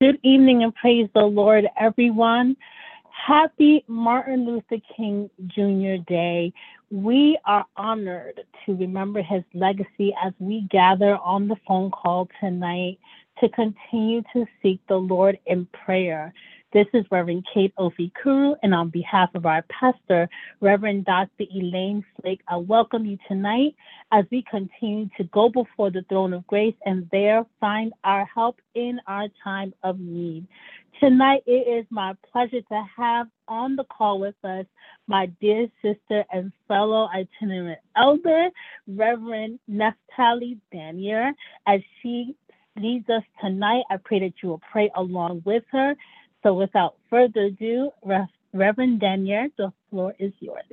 Good evening and praise the Lord, everyone. Happy Martin Luther King Jr. Day. We are honored to remember his legacy as we gather on the phone call tonight to continue to seek the Lord in prayer. This is Reverend Kate Ofikuru, and on behalf of our pastor, Reverend Dr. Elaine Flake, I welcome you tonight as we continue to go before the throne of grace and there find our help in our time of need. Tonight, it is my pleasure to have on the call with us my dear sister and fellow itinerant elder, Reverend Neftalie Danier, as she leads us tonight. I pray that you will pray along with her so without further ado, Reverend Danier, the floor is yours.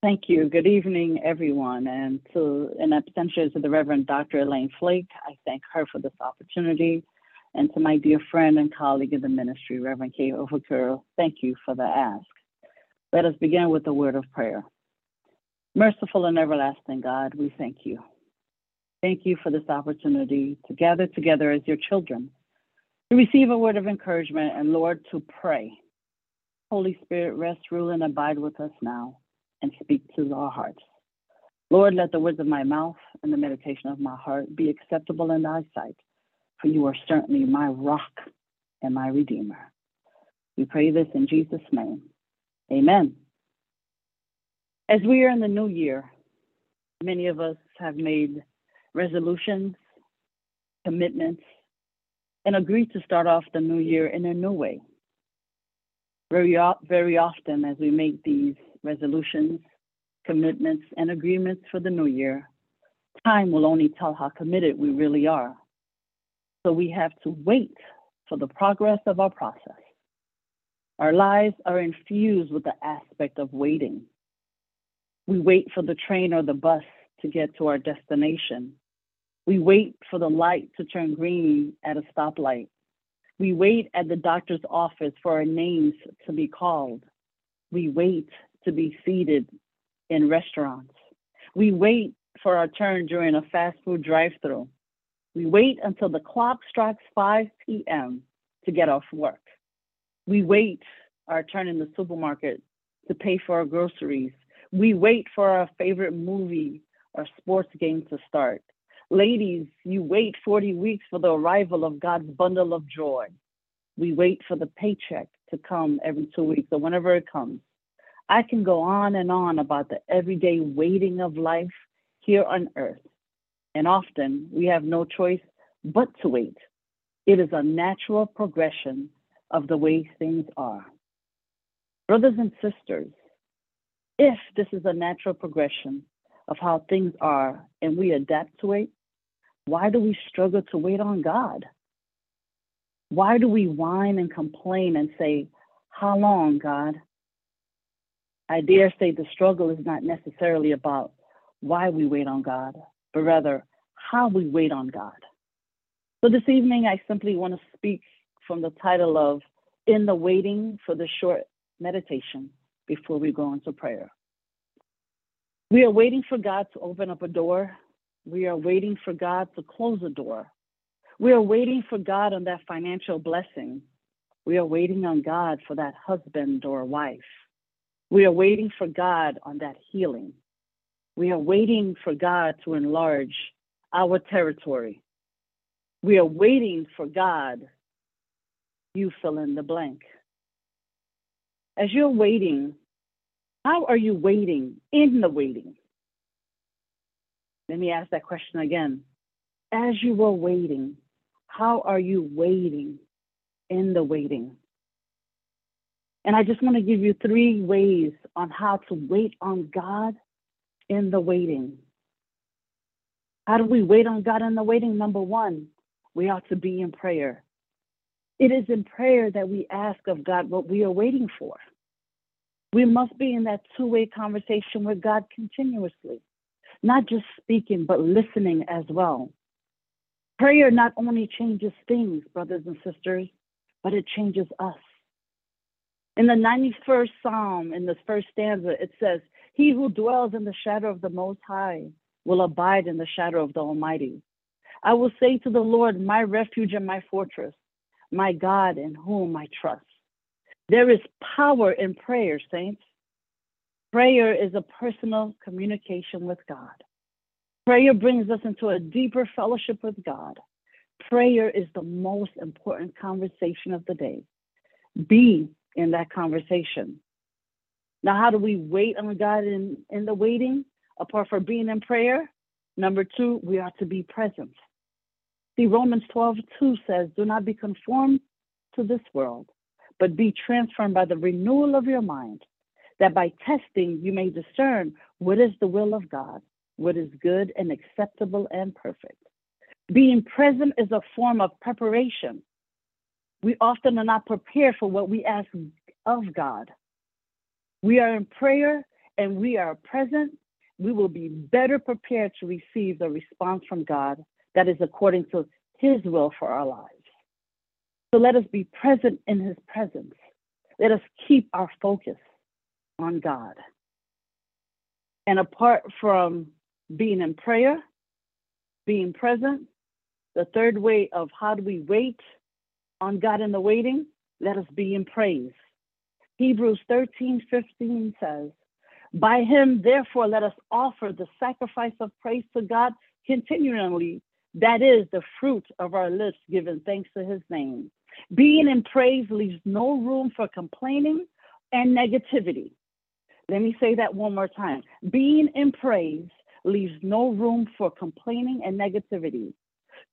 Thank you. Good evening, everyone. And to in absentia to the Reverend Dr. Elaine Flake, I thank her for this opportunity. And to my dear friend and colleague in the ministry, Reverend Kay Ofikuru, thank you for the ask. Let us begin with a word of prayer. Merciful and everlasting God, we thank you. Thank you for this opportunity to gather together as your children receive a word of encouragement, and Lord, to pray. Holy Spirit, rest, rule, and abide with us now and speak to our hearts. Lord, let the words of my mouth and the meditation of my heart be acceptable in thy sight, for you are certainly my rock and my redeemer. We pray this in Jesus' name. Amen. As we are in the new year, many of us have made resolutions, commitments, and agree to start off the new year in a new way. Very, very often, as we make these resolutions, commitments, and agreements for the new year, time will only tell how committed we really are. So we have to wait for the progress of our process. Our lives are infused with the aspect of waiting. We wait for the train or the bus to get to our destination. We wait for the light to turn green at a stoplight. We wait at the doctor's office for our names to be called. We wait to be seated in restaurants. We wait for our turn during a fast food drive through. We wait until the clock strikes 5 p.m. to get off work. We wait our turn in the supermarket to pay for our groceries. We wait for our favorite movie or sports game to start. Ladies, you wait 40 weeks for the arrival of God's bundle of joy. We wait for the paycheck to come every two weeks or whenever it comes. I can go on and on about the everyday waiting of life here on earth. And often we have no choice but to wait. It is a natural progression of the way things are. Brothers and sisters, if this is a natural progression of how things are and we adapt to it, why do we struggle to wait on God? Why do we whine and complain and say, How long, God? I dare say the struggle is not necessarily about why we wait on God, but rather how we wait on God. So this evening, I simply want to speak from the title of In the Waiting for the Short Meditation before we go into prayer. We are waiting for God to open up a door we are waiting for God to close a door. We are waiting for God on that financial blessing. We are waiting on God for that husband or wife. We are waiting for God on that healing. We are waiting for God to enlarge our territory. We are waiting for God. You fill in the blank. As you're waiting, how are you waiting in the waiting? Let me ask that question again. As you were waiting, how are you waiting in the waiting? And I just want to give you three ways on how to wait on God in the waiting. How do we wait on God in the waiting? Number one, we ought to be in prayer. It is in prayer that we ask of God what we are waiting for. We must be in that two way conversation with God continuously not just speaking, but listening as well. Prayer not only changes things, brothers and sisters, but it changes us. In the 91st Psalm, in the first stanza, it says, He who dwells in the shadow of the Most High will abide in the shadow of the Almighty. I will say to the Lord, my refuge and my fortress, my God in whom I trust. There is power in prayer, saints. Prayer is a personal communication with God. Prayer brings us into a deeper fellowship with God. Prayer is the most important conversation of the day. Be in that conversation. Now, how do we wait on God in, in the waiting? Apart from being in prayer, number two, we are to be present. See, Romans 12, 2 says, Do not be conformed to this world, but be transformed by the renewal of your mind, that by testing you may discern what is the will of God, what is good and acceptable and perfect. Being present is a form of preparation. We often are not prepared for what we ask of God. We are in prayer and we are present. We will be better prepared to receive the response from God that is according to his will for our lives. So let us be present in his presence. Let us keep our focus on God. And apart from being in prayer, being present, the third way of how do we wait on God in the waiting, let us be in praise. Hebrews 13, 15 says, By him, therefore, let us offer the sacrifice of praise to God continually. That is the fruit of our lips, giving thanks to his name. Being in praise leaves no room for complaining and negativity. Let me say that one more time. Being in praise leaves no room for complaining and negativity.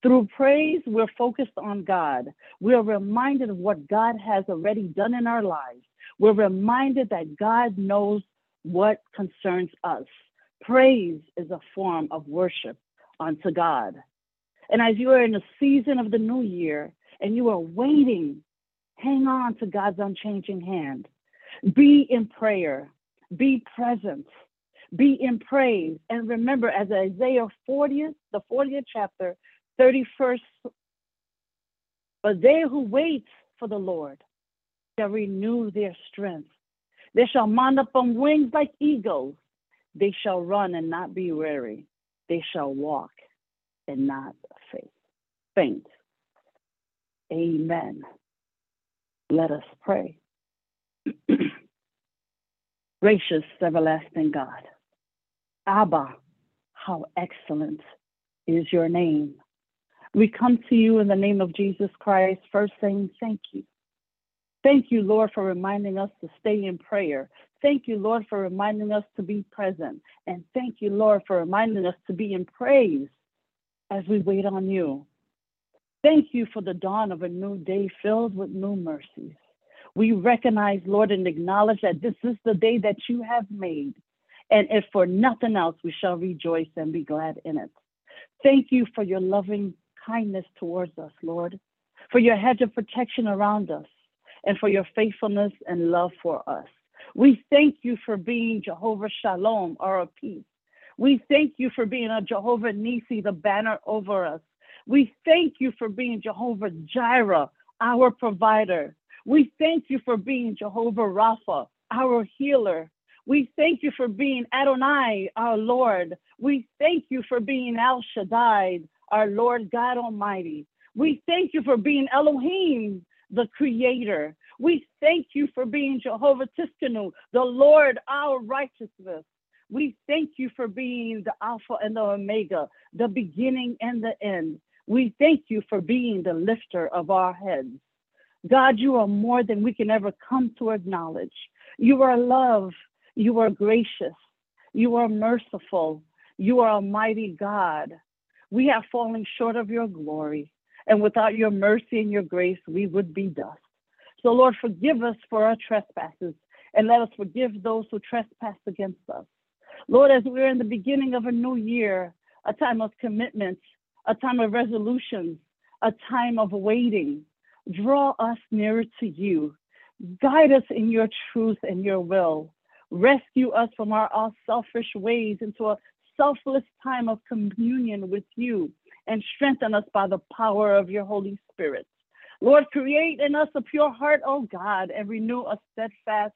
Through praise, we're focused on God. We are reminded of what God has already done in our lives. We're reminded that God knows what concerns us. Praise is a form of worship unto God. And as you are in the season of the new year and you are waiting, hang on to God's unchanging hand. Be in prayer, be present, be in praise. And remember, as Isaiah 40th, the 40th chapter, 31st, but they who wait for the Lord shall renew their strength. They shall mount up on wings like eagles. They shall run and not be weary. They shall walk and not faint. Amen. Let us pray. Gracious, everlasting God, Abba, how excellent is your name. We come to you in the name of Jesus Christ, first saying thank you. Thank you, Lord, for reminding us to stay in prayer. Thank you, Lord, for reminding us to be present. And thank you, Lord, for reminding us to be in praise as we wait on you. Thank you for the dawn of a new day filled with new mercies. We recognize, Lord, and acknowledge that this is the day that you have made. And if for nothing else, we shall rejoice and be glad in it. Thank you for your loving kindness towards us, Lord, for your hedge of protection around us and for your faithfulness and love for us. We thank you for being Jehovah Shalom, our peace. We thank you for being a Jehovah Nisi, the banner over us. We thank you for being Jehovah Jireh, our provider. We thank you for being Jehovah Rapha, our healer. We thank you for being Adonai, our Lord. We thank you for being El Shaddai, our Lord God Almighty. We thank you for being Elohim, the creator. We thank you for being Jehovah Tsidkenu, the Lord our righteousness. We thank you for being the Alpha and the Omega, the beginning and the end. We thank you for being the lifter of our heads. God, you are more than we can ever come to acknowledge. You are love. You are gracious. You are merciful. You are a mighty God. We have fallen short of your glory. And without your mercy and your grace, we would be dust. So, Lord, forgive us for our trespasses and let us forgive those who trespass against us. Lord, as we're in the beginning of a new year, a time of commitment, a time of resolutions, a time of waiting, draw us nearer to you. Guide us in your truth and your will. Rescue us from our all selfish ways into a selfless time of communion with you and strengthen us by the power of your Holy Spirit. Lord, create in us a pure heart, O oh God, and renew a steadfast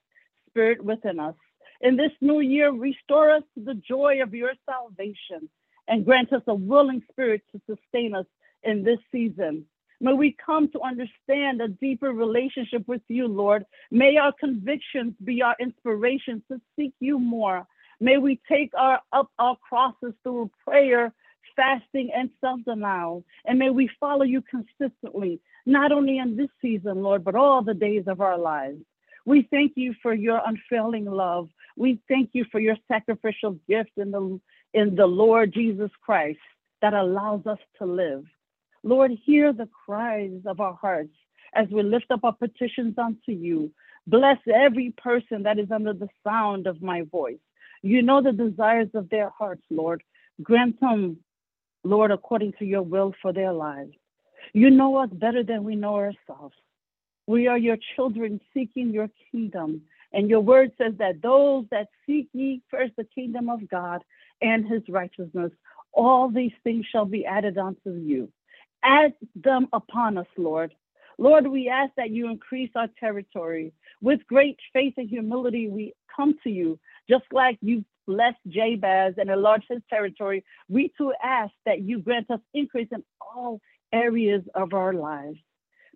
spirit within us. In this new year, restore us to the joy of your salvation and grant us a willing spirit to sustain us in this season. May we come to understand a deeper relationship with you, Lord. May our convictions be our inspiration to seek you more. May we take our up our crosses through prayer, fasting, and self-denial. And may we follow you consistently, not only in this season, Lord, but all the days of our lives. We thank you for your unfailing love. We thank you for your sacrificial gift in the in the Lord Jesus Christ that allows us to live. Lord, hear the cries of our hearts as we lift up our petitions unto you. Bless every person that is under the sound of my voice. You know the desires of their hearts, Lord. Grant them, Lord, according to your will for their lives. You know us better than we know ourselves. We are your children seeking your kingdom. And your word says that those that seek ye first the kingdom of God and his righteousness, all these things shall be added unto you add them upon us, Lord. Lord, we ask that you increase our territory. With great faith and humility, we come to you, just like you blessed Jabez and enlarged his territory. We too ask that you grant us increase in all areas of our lives.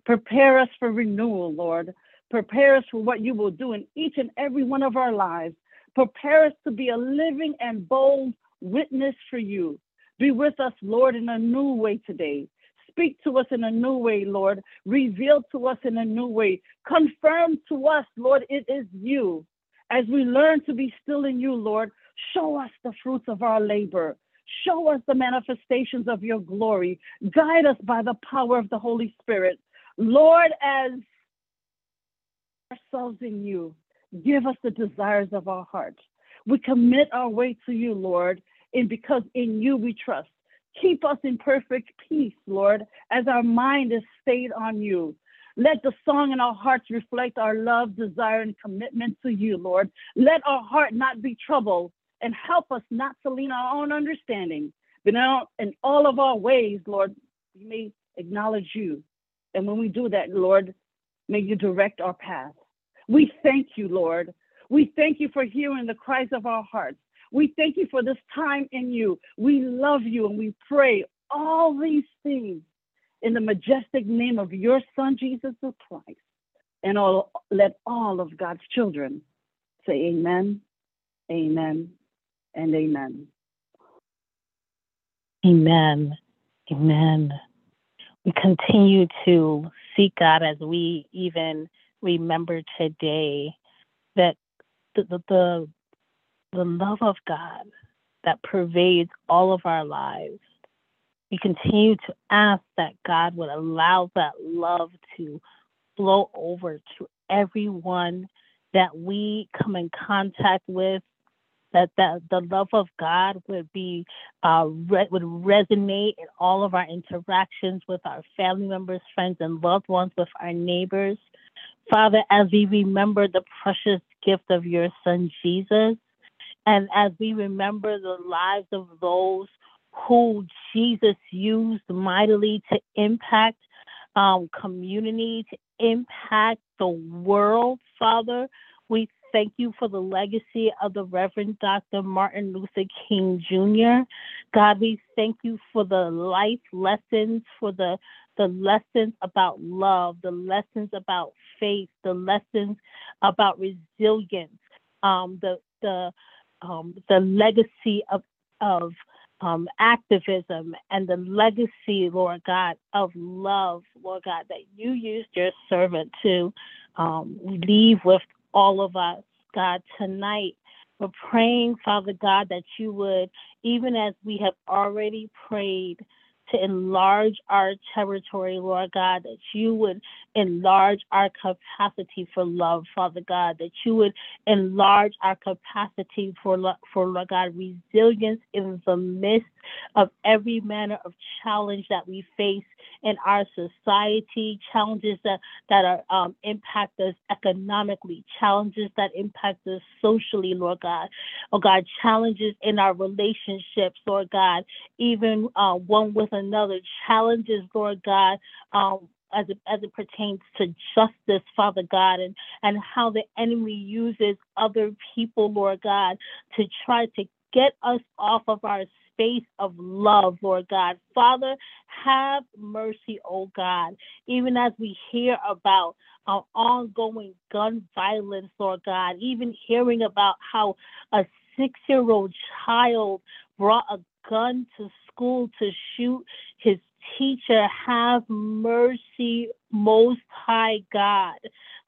Prepare us for renewal, Lord. Prepare us for what you will do in each and every one of our lives. Prepare us to be a living and bold witness for you. Be with us, Lord, in a new way today. Speak to us in a new way, Lord. Reveal to us in a new way. Confirm to us, Lord, it is you. As we learn to be still in you, Lord, show us the fruits of our labor. Show us the manifestations of your glory. Guide us by the power of the Holy Spirit. Lord, as ourselves in you, give us the desires of our heart. We commit our way to you, Lord, and because in you we trust. Keep us in perfect peace, Lord, as our mind is stayed on you. Let the song in our hearts reflect our love, desire, and commitment to you, Lord. Let our heart not be troubled and help us not to lean on our own understanding. But now, in all of our ways, Lord, we may acknowledge you. And when we do that, Lord, may you direct our path. We thank you, Lord. We thank you for hearing the cries of our hearts. We thank you for this time in you. We love you and we pray all these things in the majestic name of your Son, Jesus Christ. And all, let all of God's children say amen, amen, and amen. Amen. Amen. We continue to seek God as we even remember today that the, the, the the love of God that pervades all of our lives. We continue to ask that God would allow that love to flow over to everyone that we come in contact with, that, that the love of God would be uh, re- would resonate in all of our interactions with our family members, friends, and loved ones, with our neighbors. Father, as we remember the precious gift of your Son Jesus, and as we remember the lives of those who Jesus used mightily to impact um, community, to impact the world, Father, we thank you for the legacy of the Reverend Dr. Martin Luther King Jr. God, we thank you for the life lessons, for the the lessons about love, the lessons about faith, the lessons about resilience, um, the the um, the legacy of of um, activism and the legacy, Lord God, of love, Lord God, that you used your servant to um, leave with all of us, God, tonight. We're praying, Father God, that you would, even as we have already prayed, to enlarge our territory, Lord God, that you would enlarge our capacity for love, Father God, that you would enlarge our capacity for, for Lord God, resilience in the midst of every manner of challenge that we face in our society, challenges that, that are um, impact us economically, challenges that impact us socially, Lord God. Oh God, challenges in our relationships, Lord God, even uh, one with another, challenges, Lord God, um, as it, as it pertains to justice, Father God, and, and how the enemy uses other people, Lord God, to try to get us off of our space of love, Lord God. Father, have mercy, oh God, even as we hear about uh, ongoing gun violence, Lord God, even hearing about how a six year old child brought a gun to school to shoot his teacher. Have mercy, Most High God.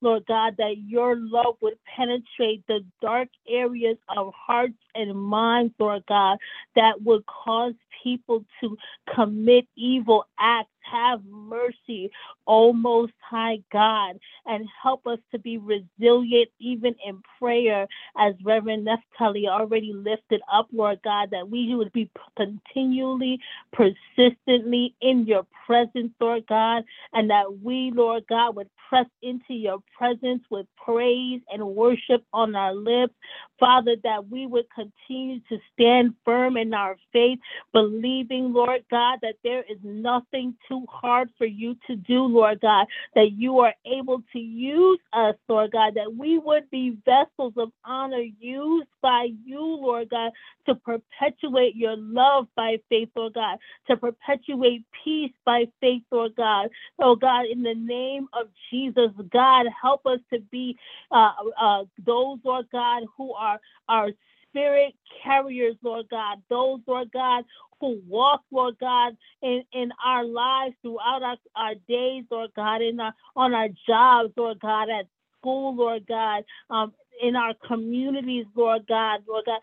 Lord God, that your love would penetrate the dark areas of hearts and minds, Lord God, that would cause people to commit evil acts. Have mercy, O Most High God, and help us to be resilient even in prayer, as Reverend Neftalie already lifted up, Lord God, that we would be continually, persistently in your presence, Lord God, and that we, Lord God, would press into your presence with praise and worship on our lips. Father, that we would continue to stand firm in our faith, believing, Lord God, that there is nothing too hard for you to do, Lord God, that you are able to use us, Lord God, that we would be vessels of honor used by you, Lord God, to perpetuate your love by faith, Lord God, to perpetuate peace by faith, Lord God. Oh God, in the name of Jesus, God, help us to be uh, uh, those, Lord God, who are our spirit carriers, Lord God, those, Lord God, who walk, Lord God, in, in our lives throughout our, our days, Lord God, in our, on our jobs, Lord God, at school, Lord God, um, in our communities, Lord God, Lord God,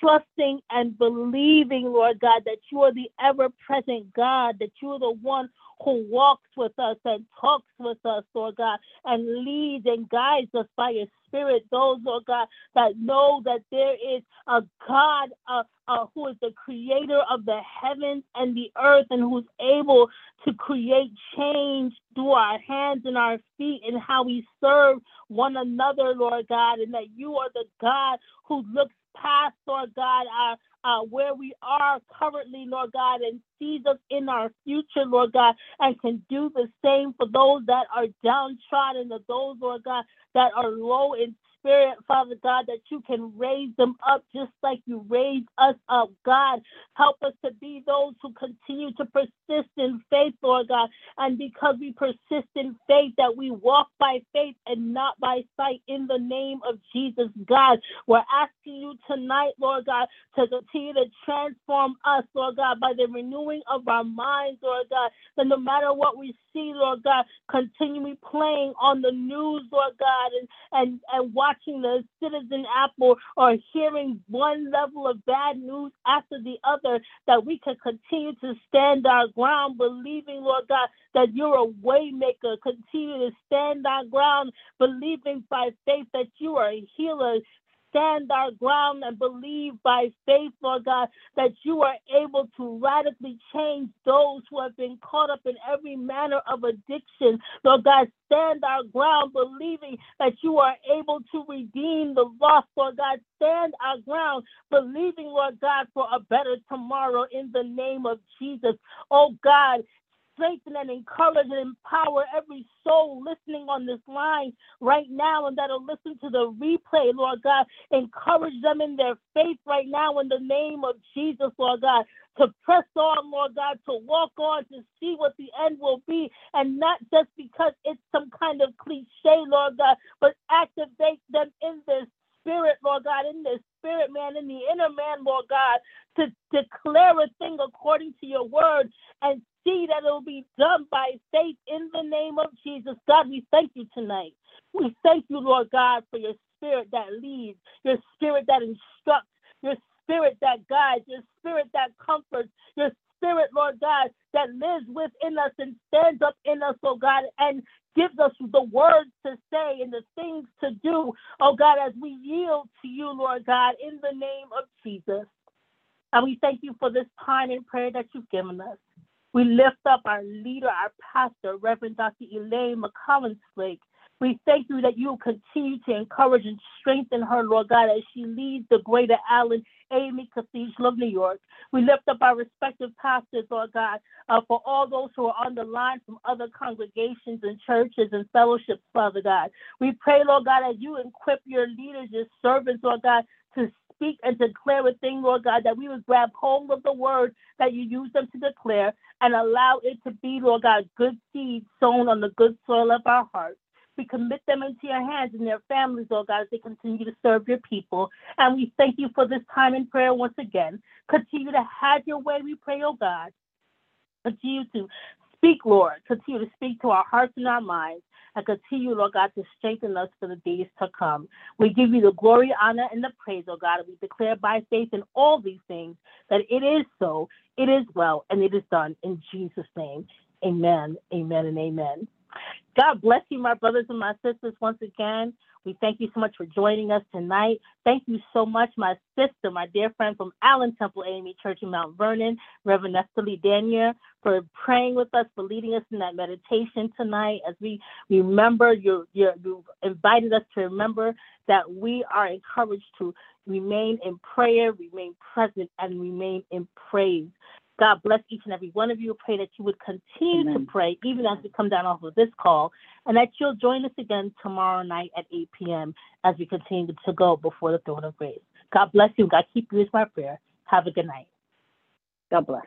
trusting and believing, Lord God, that you are the ever present God, that you are the one who walks with us and talks with us, Lord God, and leads and guides us by your spirit. Those, Lord God, that know that there is a God uh, uh, who is the creator of the heavens and the earth and who's able to create change through our hands and our feet and how we serve one another, Lord God, and that you are the God who looks past, Lord God, our uh, where we are currently, Lord God, and sees us in our future, Lord God, and can do the same for those that are downtrodden, or those, Lord God, that are low in Spirit, Father God, that you can raise them up just like you raised us up. God, help us to be those who continue to persist in faith, Lord God. And because we persist in faith, that we walk by faith and not by sight in the name of Jesus, God. We're asking you tonight, Lord God, to continue to transform us, Lord God, by the renewing of our minds, Lord God. That no matter what we see, Lord God, continually playing on the news, Lord God, and, and, and watching the Citizen Apple or hearing one level of bad news after the other, that we can continue to stand our ground, believing, Lord God, that you're a waymaker. Continue to stand our ground, believing by faith that you are a healer, stand our ground and believe by faith, Lord God, that you are able to radically change those who have been caught up in every manner of addiction. Lord God, stand our ground believing that you are able to redeem the lost, Lord God. Stand our ground believing, Lord God, for a better tomorrow in the name of Jesus. Oh God, strengthen and encourage and empower every soul listening on this line right now and that'll listen to the replay, Lord God. Encourage them in their faith right now in the name of Jesus, Lord God, to press on, Lord God, to walk on, to see what the end will be, and not just because it's some kind of cliche, Lord God, but activate them in their spirit, Lord God, in the spirit man, in the inner man, Lord God, to declare a thing according to your word and see that it will be done by faith in the name of Jesus. God, we thank you tonight. We thank you, Lord God, for your spirit that leads, your spirit that instructs, your spirit that guides, your spirit that comforts, your spirit, Lord God, that lives within us and stands up in us, oh God, and gives us the words to say and the things to do, oh God, as we yield to you, Lord God, in the name of Jesus. And we thank you for this time and prayer that you've given us. We lift up our leader, our pastor, Reverend Dr. Elaine McCollins Flake. We thank you that you will continue to encourage and strengthen her, Lord God, as she leads the Greater Allen AME Cathedral of New York. We lift up our respective pastors, Lord God, uh, for all those who are on the line from other congregations and churches and fellowships, Father God. We pray, Lord God, as you equip your leaders, your servants, Lord God, to speak and declare a thing, Lord God, that we would grab hold of the word that you use them to declare and allow it to be, Lord God, good seed sown on the good soil of our hearts. We commit them into your hands and their families, Lord God, as they continue to serve your people. And we thank you for this time in prayer once again. Continue to have your way, we pray, oh God. Continue to speak, Lord. Continue to speak to our hearts and our minds and continue, Lord God, to strengthen us for the days to come. We give you the glory, honor, and the praise, oh God. We declare by faith in all these things that it is so, it is well, and it is done in Jesus' name. Amen, amen, and amen. God bless you, my brothers and my sisters, once again. We thank you so much for joining us tonight. Thank you so much, my sister, my dear friend from Allen Temple AME Church in Mount Vernon, Reverend Neftalie Danier, for praying with us, for leading us in that meditation tonight as we remember you you invited us to remember that we are encouraged to remain in prayer, remain present, and remain in praise. God bless each and every one of you. Pray that you would continue Amen. to pray even as we come down off of this call, and that you'll join us again tomorrow night at 8 p.m. as we continue to go before the throne of grace. God bless you. God keep you is my prayer. Have a good night. God bless.